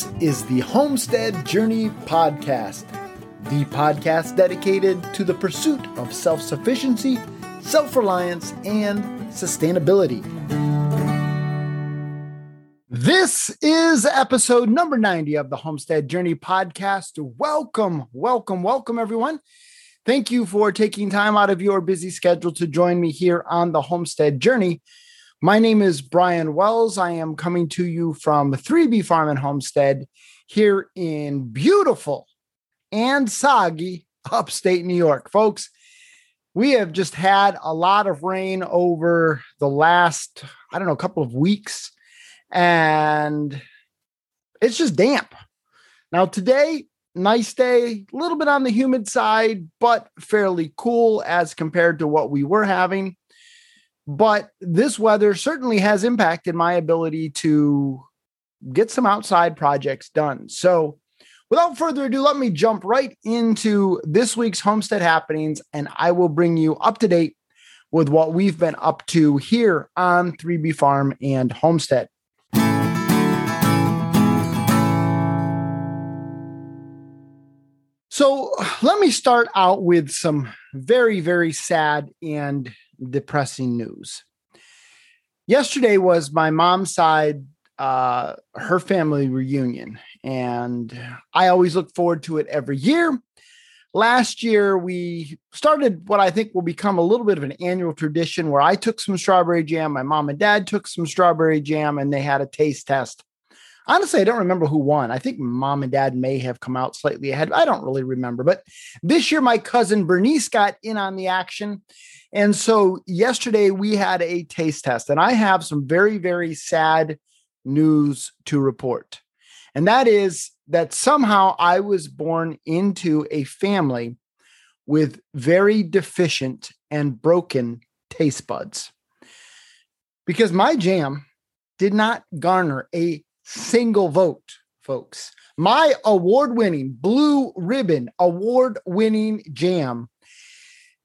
This is the Homestead Journey Podcast, the podcast dedicated to the pursuit of self sufficiency, self reliance, and sustainability. This is episode number 90 of the Homestead Journey Podcast. Welcome, welcome, welcome, everyone. Thank you for taking time out of your busy schedule to join me here on the Homestead Journey. My name is Brian Wells. I am coming to you from 3B Farm and Homestead here in beautiful and soggy upstate New York. Folks, we have just had a lot of rain over the last, I don't know, couple of weeks, and it's just damp. Now, today, nice day, a little bit on the humid side, but fairly cool as compared to what we were having. But this weather certainly has impacted my ability to get some outside projects done. So, without further ado, let me jump right into this week's homestead happenings and I will bring you up to date with what we've been up to here on 3B Farm and Homestead. So, let me start out with some very, very sad and depressing news. Yesterday was my mom's side, uh, her family reunion, and I always look forward to it every year. Last year, we started what I think will become a little bit of an annual tradition where I took some strawberry jam, my mom and dad took some strawberry jam, and they had a taste test. Honestly, I don't remember who won. I think mom and dad may have come out slightly ahead. I don't really remember. But this year, my cousin Bernice got in on the action and so yesterday we had a taste test, and I have some very, very sad news to report. And that is that somehow I was born into a family with very deficient and broken taste buds. Because my jam did not garner a single vote, folks. My award winning, blue ribbon award winning jam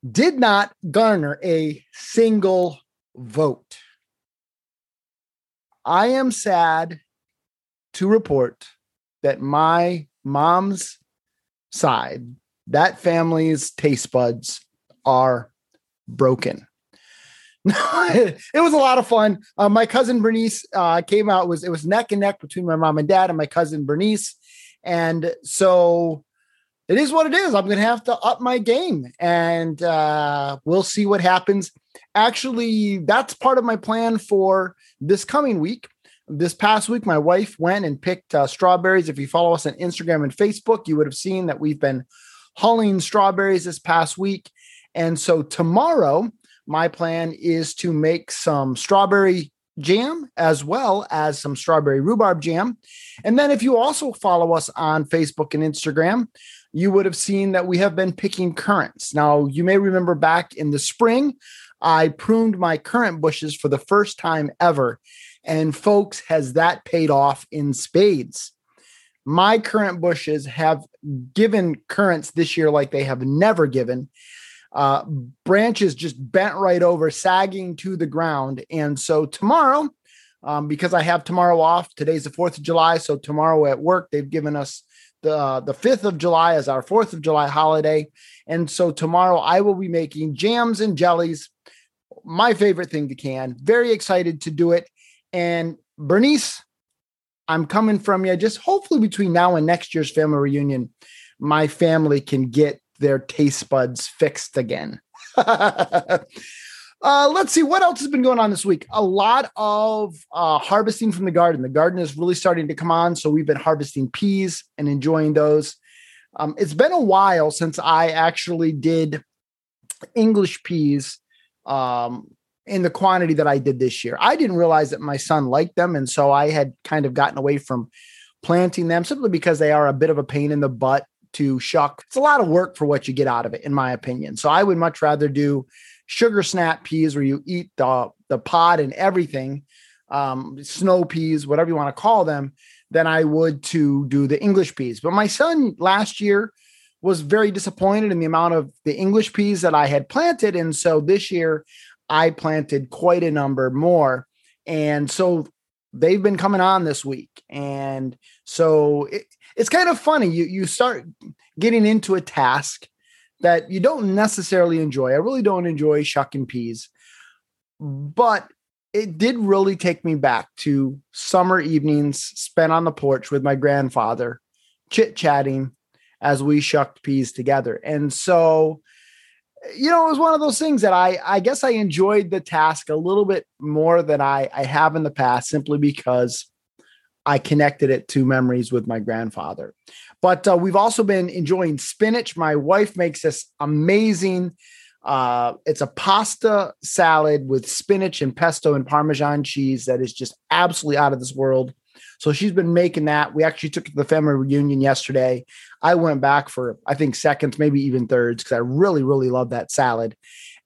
did not garner a single vote. I am sad to report that my mom's side, that family's taste buds are broken. It was a lot of fun. Uh, my cousin Bernice uh, came out was it was neck and neck between my mom and dad and my cousin Bernice, and so it is what it is. I'm going to have to up my game and uh, we'll see what happens. Actually, that's part of my plan for this coming week. This past week, my wife went and picked uh, strawberries. If you follow us on Instagram and Facebook, you would have seen that we've been hauling strawberries this past week. And so tomorrow, my plan is to make some strawberry jam as well as some strawberry rhubarb jam. And then if you also follow us on Facebook and Instagram, you would have seen that we have been picking currants. Now, you may remember back in the spring, I pruned my currant bushes for the first time ever. And folks, has that paid off in spades? My currant bushes have given currants this year like they have never given. Uh, branches just bent right over, sagging to the ground. And so tomorrow, um, because I have tomorrow off, today's the 4th of July. So tomorrow at work, they've given us the the 5th of July is our 4th of July holiday. And so tomorrow I will be making jams and jellies, my favorite thing to can. Very excited to do it. And Bernice, I'm coming from you. Just hopefully between now and next year's family reunion, my family can get their taste buds fixed again. Uh, let's see what else has been going on this week. A lot of uh, harvesting from the garden. The garden is really starting to come on, so we've been harvesting peas and enjoying those. Um, it's been a while since I actually did English peas um, in the quantity that I did this year. I didn't realize that my son liked them, and so I had kind of gotten away from planting them simply because they are a bit of a pain in the butt to shuck. It's a lot of work for what you get out of it, in my opinion. So I would much rather do sugar snap peas where you eat the, the pod and everything, um, snow peas, whatever you want to call them, than I would to do the English peas. But my son last year was very disappointed in the amount of the English peas that I had planted. And so this year I planted quite a number more. And so they've been coming on this week. And so it, it's kind of funny. You you start getting into a task that you don't necessarily enjoy. I really don't enjoy shucking peas, but it did really take me back to summer evenings spent on the porch with my grandfather, chit chatting as we shucked peas together. And so, you know, it was one of those things that I, I guess I enjoyed the task a little bit more than I, I have in the past, simply because I connected it to memories with my grandfather. But uh, we've also been enjoying spinach. My wife makes this amazing. Uh, it's a pasta salad with spinach and pesto and Parmesan cheese that is just absolutely out of this world. So she's been making that. We actually took to the family reunion yesterday. I went back for, I think, seconds, maybe even thirds, because I really, really love that salad.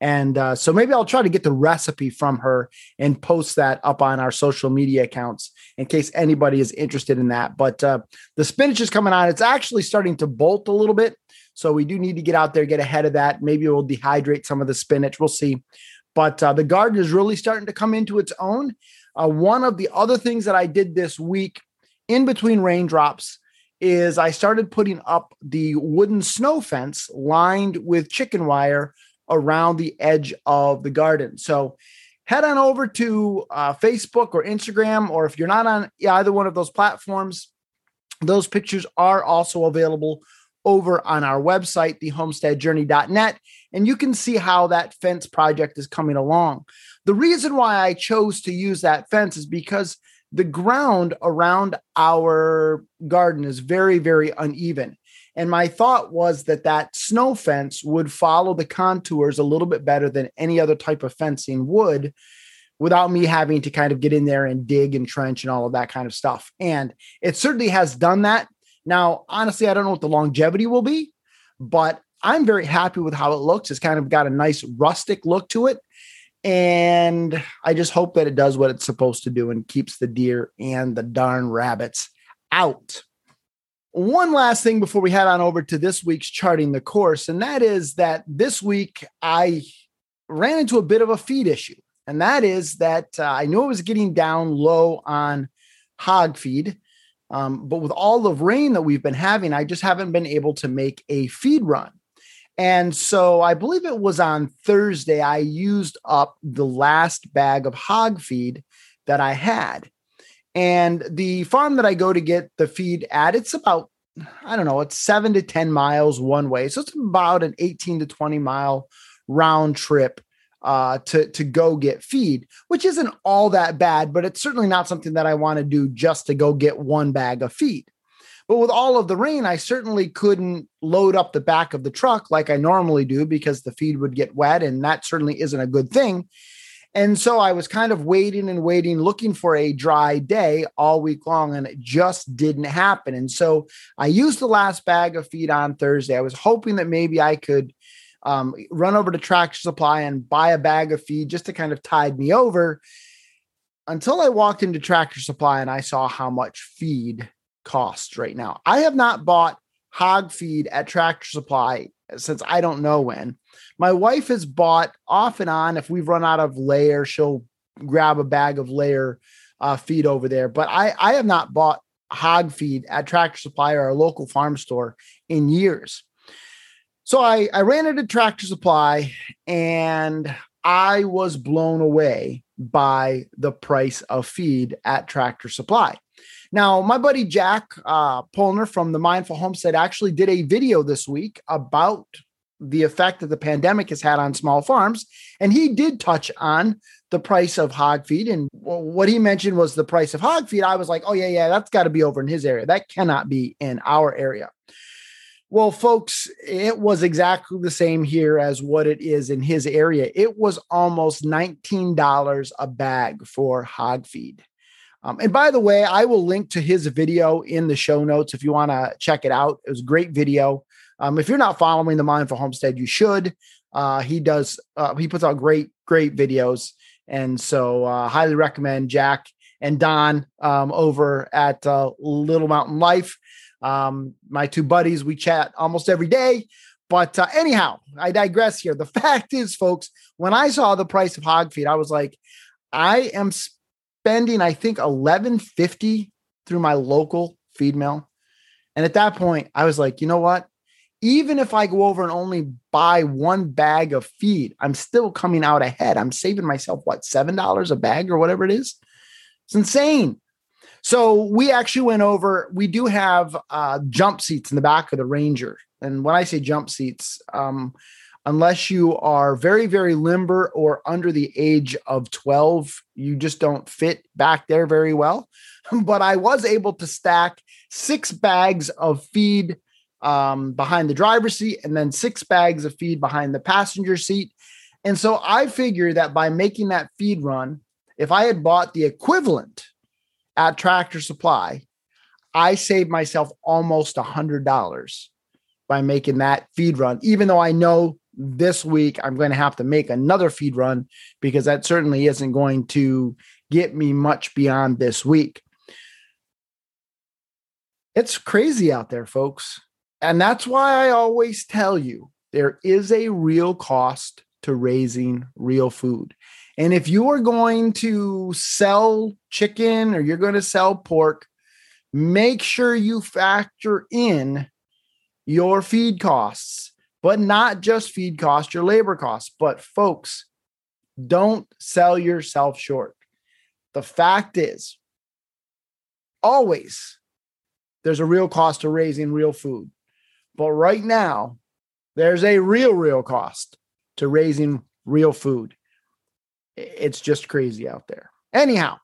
And uh, so maybe I'll try to get the recipe from her and post that up on our social media accounts in case anybody is interested in that. But uh, the spinach is coming on. It's actually starting to bolt a little bit. So we do need to get out there, get ahead of that. Maybe we'll dehydrate some of the spinach. We'll see. But uh, the garden is really starting to come into its own. Uh, one of the other things that I did this week in between raindrops is I started putting up the wooden snow fence lined with chicken wire around the edge of the garden. So head on over to uh, Facebook or Instagram, or if you're not on either one of those platforms, those pictures are also available over on our website, thehomesteadjourney.net, and you can see how that fence project is coming along. The reason why I chose to use that fence is because the ground around our garden is very, very uneven. And my thought was that that snow fence would follow the contours a little bit better than any other type of fencing would without me having to kind of get in there and dig and trench and all of that kind of stuff. And it certainly has done that. Now, honestly, I don't know what the longevity will be, but I'm very happy with how it looks. It's kind of got a nice rustic look to it. And I just hope that it does what it's supposed to do and keeps the deer and the darn rabbits out. One last thing before we head on over to this week's charting the course, and that is that this week I ran into a bit of a feed issue. And that is that uh, I knew it was getting down low on hog feed. Um, but with all the rain that we've been having, I just haven't been able to make a feed run. And so I believe it was on Thursday, I used up the last bag of hog feed that I had. And the farm that I go to get the feed at, it's about, I don't know, it's seven to 10 miles one way. So it's about an 18 to 20 mile round trip uh, to, to go get feed, which isn't all that bad, but it's certainly not something that I want to do just to go get one bag of feed. But with all of the rain, I certainly couldn't load up the back of the truck like I normally do because the feed would get wet, and that certainly isn't a good thing. And so I was kind of waiting and waiting, looking for a dry day all week long, and it just didn't happen. And so I used the last bag of feed on Thursday. I was hoping that maybe I could um, run over to Tractor Supply and buy a bag of feed just to kind of tide me over until I walked into Tractor Supply and I saw how much feed costs right now. I have not bought hog feed at Tractor Supply since I don't know when. My wife has bought off and on. If we've run out of layer, she'll grab a bag of layer uh, feed over there. But I, I have not bought hog feed at Tractor Supply or a local farm store in years. So I, I ran into Tractor Supply and I was blown away by the price of feed at Tractor Supply. Now, my buddy Jack uh, Polner from the Mindful Homestead actually did a video this week about the effect that the pandemic has had on small farms. And he did touch on the price of hog feed. And what he mentioned was the price of hog feed. I was like, oh, yeah, yeah, that's got to be over in his area. That cannot be in our area. Well, folks, it was exactly the same here as what it is in his area. It was almost $19 a bag for hog feed. Um, and by the way, I will link to his video in the show notes if you want to check it out. It was a great video. Um, if you're not following the Mindful Homestead, you should. Uh, he does. Uh, he puts out great, great videos, and so uh, highly recommend Jack and Don um, over at uh, Little Mountain Life. Um, my two buddies, we chat almost every day. But uh, anyhow, I digress here. The fact is, folks, when I saw the price of hog feed, I was like, I am spending, I think, 1150 through my local feed mill. And at that point, I was like, you know what? Even if I go over and only buy one bag of feed, I'm still coming out ahead. I'm saving myself, what, $7 a bag or whatever it is? It's insane. So we actually went over, we do have uh, jump seats in the back of the Ranger. And when I say jump seats, um, unless you are very, very limber or under the age of 12, you just don't fit back there very well. But I was able to stack six bags of feed um, behind the driver's seat and then six bags of feed behind the passenger seat. And so I figure that by making that feed run, if I had bought the equivalent at Tractor Supply, I saved myself almost a hundred dollars by making that feed run, even though I know this week I'm going to have to make another feed run because that certainly isn't going to get me much beyond this week. It's crazy out there, folks. And that's why I always tell you there is a real cost to raising real food. And if you are going to sell chicken or you're going to sell pork, make sure you factor in your feed costs but not just feed costs, your labor costs. But folks, don't sell yourself short. The fact is, always there's a real cost to raising real food. But right now, there's a real, real cost to raising real food. It's just crazy out there. Anyhow,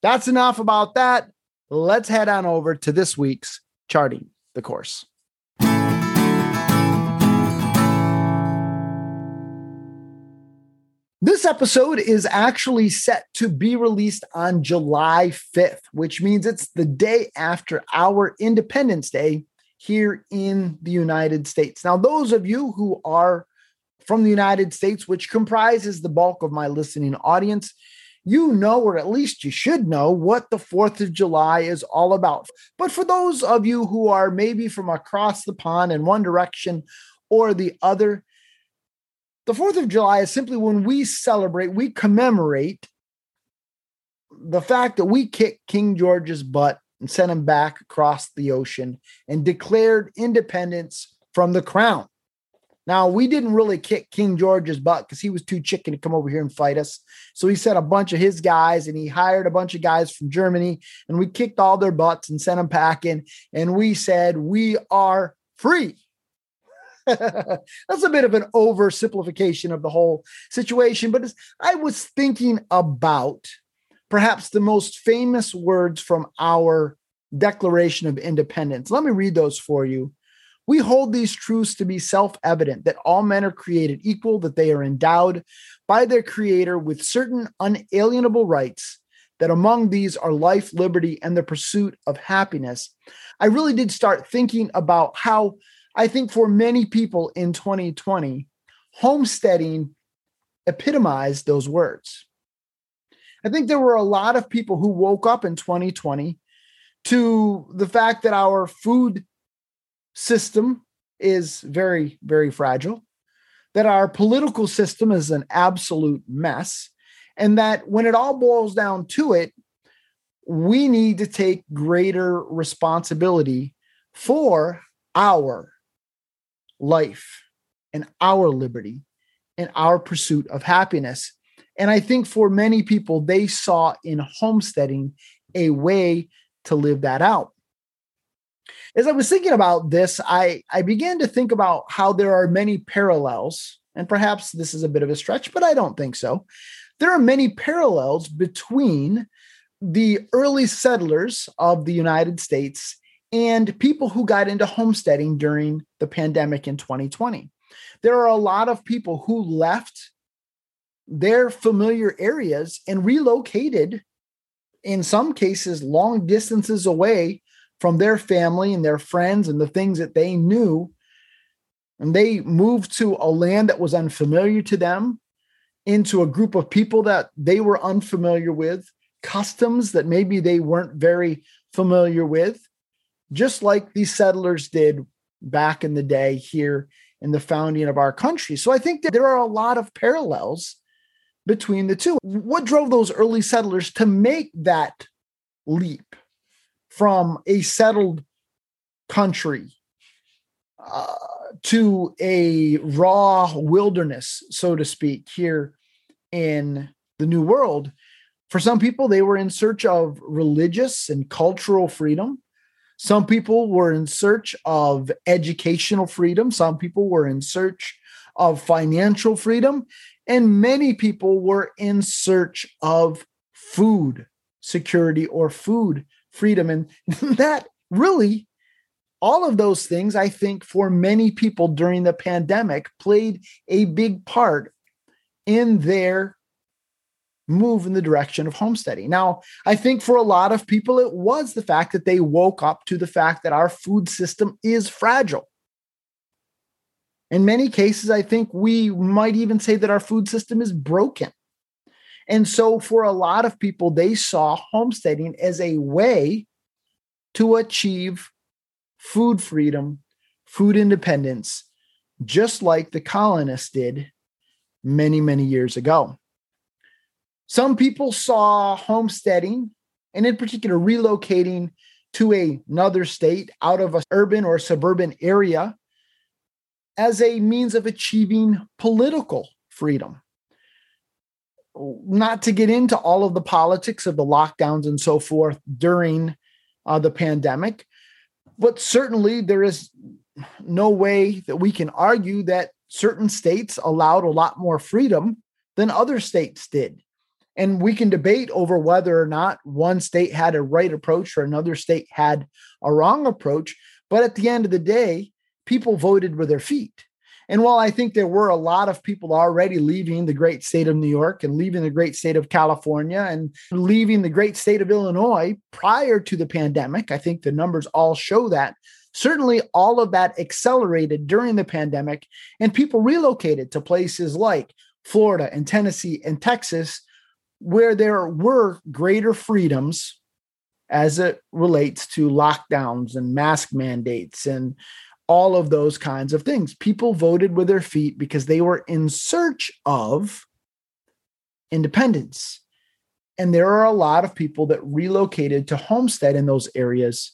that's enough about that. Let's head on over to this week's charting the course. This episode is actually set to be released on July 5th, which means it's the day after our Independence Day here in the United States. Now, those of you who are from the United States, which comprises the bulk of my listening audience, you know, or at least you should know, what the 4th of July is all about. But for those of you who are maybe from across the pond in one direction or the other, the 4th of July is simply when we celebrate, we commemorate the fact that we kicked King George's butt and sent him back across the ocean and declared independence from the crown. Now, we didn't really kick King George's butt because he was too chicken to come over here and fight us. So he sent a bunch of his guys and he hired a bunch of guys from Germany and we kicked all their butts and sent them packing. And we said, We are free. That's a bit of an oversimplification of the whole situation. But I was thinking about perhaps the most famous words from our Declaration of Independence. Let me read those for you. We hold these truths to be self evident that all men are created equal, that they are endowed by their Creator with certain unalienable rights, that among these are life, liberty, and the pursuit of happiness. I really did start thinking about how I think for many people in 2020, homesteading epitomized those words. I think there were a lot of people who woke up in 2020 to the fact that our food system is very, very fragile, that our political system is an absolute mess, and that when it all boils down to it, we need to take greater responsibility for our life and our liberty and our pursuit of happiness. And I think for many people, they saw in homesteading a way to live that out. As I was thinking about this, I, I began to think about how there are many parallels, and perhaps this is a bit of a stretch, but I don't think so. There are many parallels between the early settlers of the United States and people who got into homesteading during the pandemic in 2020. There are a lot of people who left their familiar areas and relocated, in some cases, long distances away from their family and their friends and the things that they knew. And they moved to a land that was unfamiliar to them, into a group of people that they were unfamiliar with, customs that maybe they weren't very familiar with just like these settlers did back in the day here in the founding of our country. So I think that there are a lot of parallels between the two. What drove those early settlers to make that leap from a settled country uh, to a raw wilderness, so to speak, here in the New World? For some people, they were in search of religious and cultural freedom. Some people were in search of educational freedom. Some people were in search of financial freedom. And many people were in search of food security or food freedom. And that really, all of those things, I think, for many people during the pandemic played a big part in their move in the direction of homesteading. Now, I think for a lot of people, it was the fact that they woke up to the fact that our food system is fragile. In many cases, I think we might even say that our food system is broken. And so, for a lot of people, they saw homesteading as a way to achieve food freedom, food independence, just like the colonists did many, many years ago. Some people saw homesteading, and in particular, relocating to a, another state out of an urban or suburban area as a means of achieving political freedom. Not to get into all of the politics of the lockdowns and so forth during uh, the pandemic, but certainly there is no way that we can argue that certain states allowed a lot more freedom than other states did. And we can debate over whether or not one state had a right approach or another state had a wrong approach. But at the end of the day, people voted with their feet. And while I think there were a lot of people already leaving the great state of New York and leaving the great state of California and leaving the great state of Illinois prior to the pandemic, I think the numbers all show that. Certainly, all of that accelerated during the pandemic, and people relocated to places like Florida and Tennessee and Texas, where there were greater freedoms as it relates to lockdowns and mask mandates and all of those kinds of things. People voted with their feet because they were in search of independence. And there are a lot of people that relocated to homestead in those areas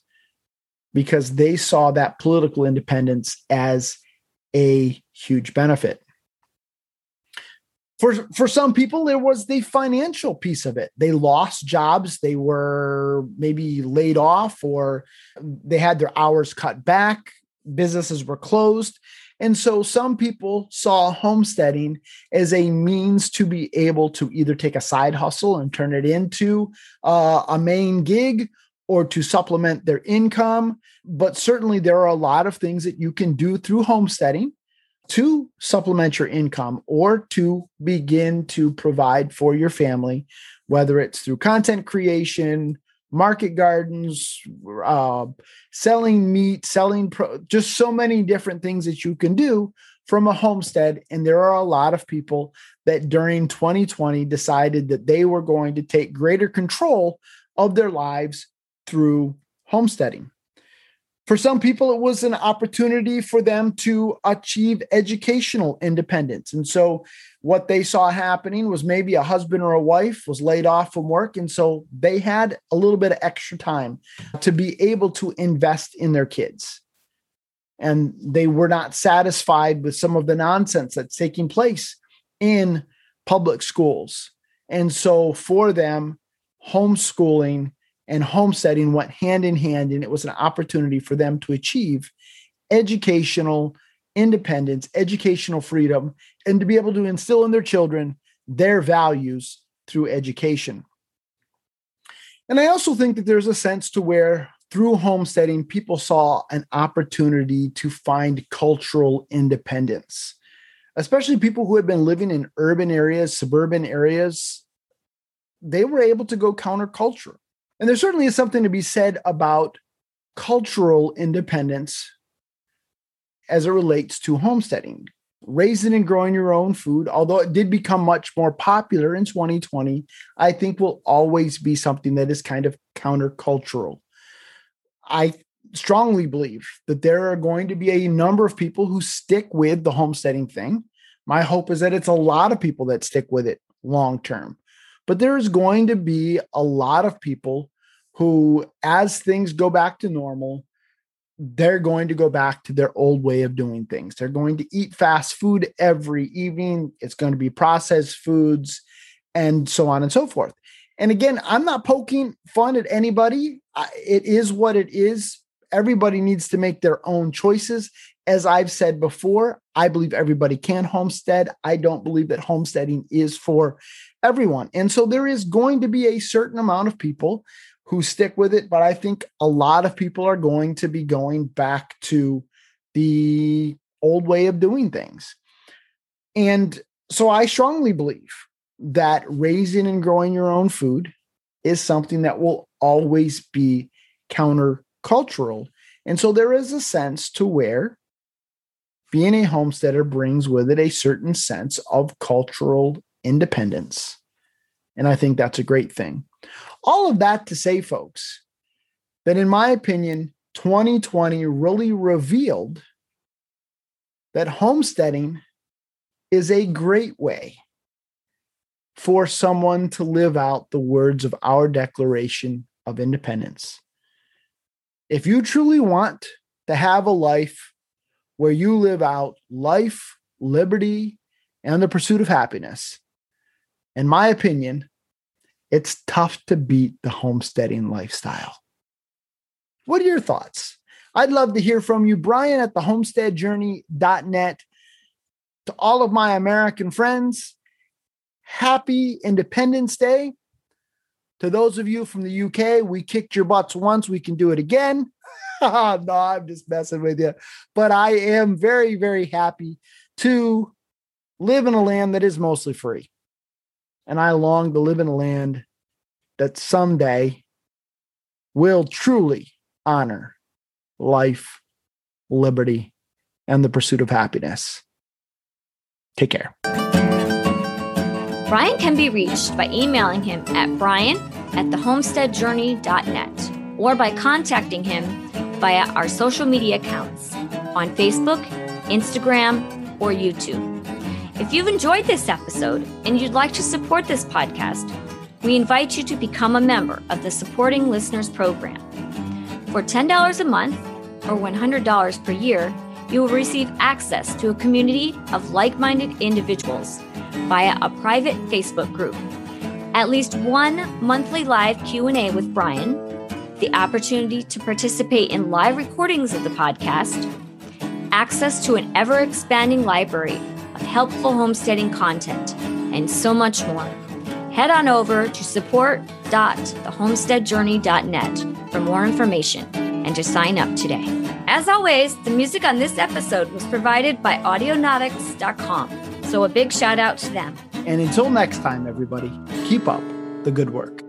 because they saw that political independence as a huge benefit. For, for some people, there was the financial piece of it. They lost jobs, they were maybe laid off, or they had their hours cut back businesses were closed. And so some people saw homesteading as a means to be able to either take a side hustle and turn it into uh, a main gig or to supplement their income. But certainly there are a lot of things that you can do through homesteading to supplement your income or to begin to provide for your family, whether it's through content creation, market gardens, uh, selling meat, selling pro- just so many different things that you can do from a homestead. And there are a lot of people that during 2020 decided that they were going to take greater control of their lives through homesteading. For some people, it was an opportunity for them to achieve educational independence. And so, what they saw happening was maybe a husband or a wife was laid off from work. And so, they had a little bit of extra time to be able to invest in their kids. And they were not satisfied with some of the nonsense that's taking place in public schools. And so, for them, homeschooling and homesteading went hand in hand, and it was an opportunity for them to achieve educational independence, educational freedom, and to be able to instill in their children their values through education. And I also think that there's a sense to where through homesteading, people saw an opportunity to find cultural independence, especially people who had been living in urban areas, suburban areas. They were able to go counterculture. And there certainly is something to be said about cultural independence as it relates to homesteading. Raising and growing your own food, although it did become much more popular in 2020, I think will always be something that is kind of countercultural. I strongly believe that there are going to be a number of people who stick with the homesteading thing. My hope is that it's a lot of people that stick with it long term. But there is going to be a lot of people who, as things go back to normal, they're going to go back to their old way of doing things. They're going to eat fast food every evening. It's going to be processed foods and so on and so forth. And again, I'm not poking fun at anybody. It is what it is. Everybody needs to make their own choices. As I've said before, I believe everybody can homestead. I don't believe that homesteading is for everyone. And so there is going to be a certain amount of people who stick with it, but I think a lot of people are going to be going back to the old way of doing things. And so I strongly believe that raising and growing your own food is something that will always be countercultural. And so there is a sense to where being a homesteader brings with it a certain sense of cultural independence. And I think that's a great thing. All of that to say, folks, that in my opinion, 2020 really revealed that homesteading is a great way for someone to live out the words of our Declaration of Independence. If you truly want to have a life where you live out life, liberty, and the pursuit of happiness, in my opinion, it's tough to beat the homesteading lifestyle. What are your thoughts? I'd love to hear from you, Brian at thehomesteadjourney.net. To all of my American friends, happy Independence Day. To those of you from the UK, we kicked your butts once, we can do it again. no, I'm just messing with you. But I am very, very happy to live in a land that is mostly free. And I long to live in a land that someday will truly honor life, liberty, and the pursuit of happiness. Take care. Brian can be reached by emailing him at brian at thehomesteadjourney.net or by contacting him via our social media accounts on Facebook, Instagram, or YouTube. If you've enjoyed this episode and you'd like to support this podcast, we invite you to become a member of the Supporting Listeners Program. For $10 a month or $100 per year, you will receive access to a community of like-minded individuals via a private Facebook group, at least one monthly live Q&A with Brian, the opportunity to participate in live recordings of the podcast, access to an ever-expanding library of helpful homesteading content, and so much more. Head on over to support.thehomesteadjourney.net for more information and to sign up today. As always, the music on this episode was provided by Audionautics.com. So a big shout out to them. And until next time, everybody, keep up the good work.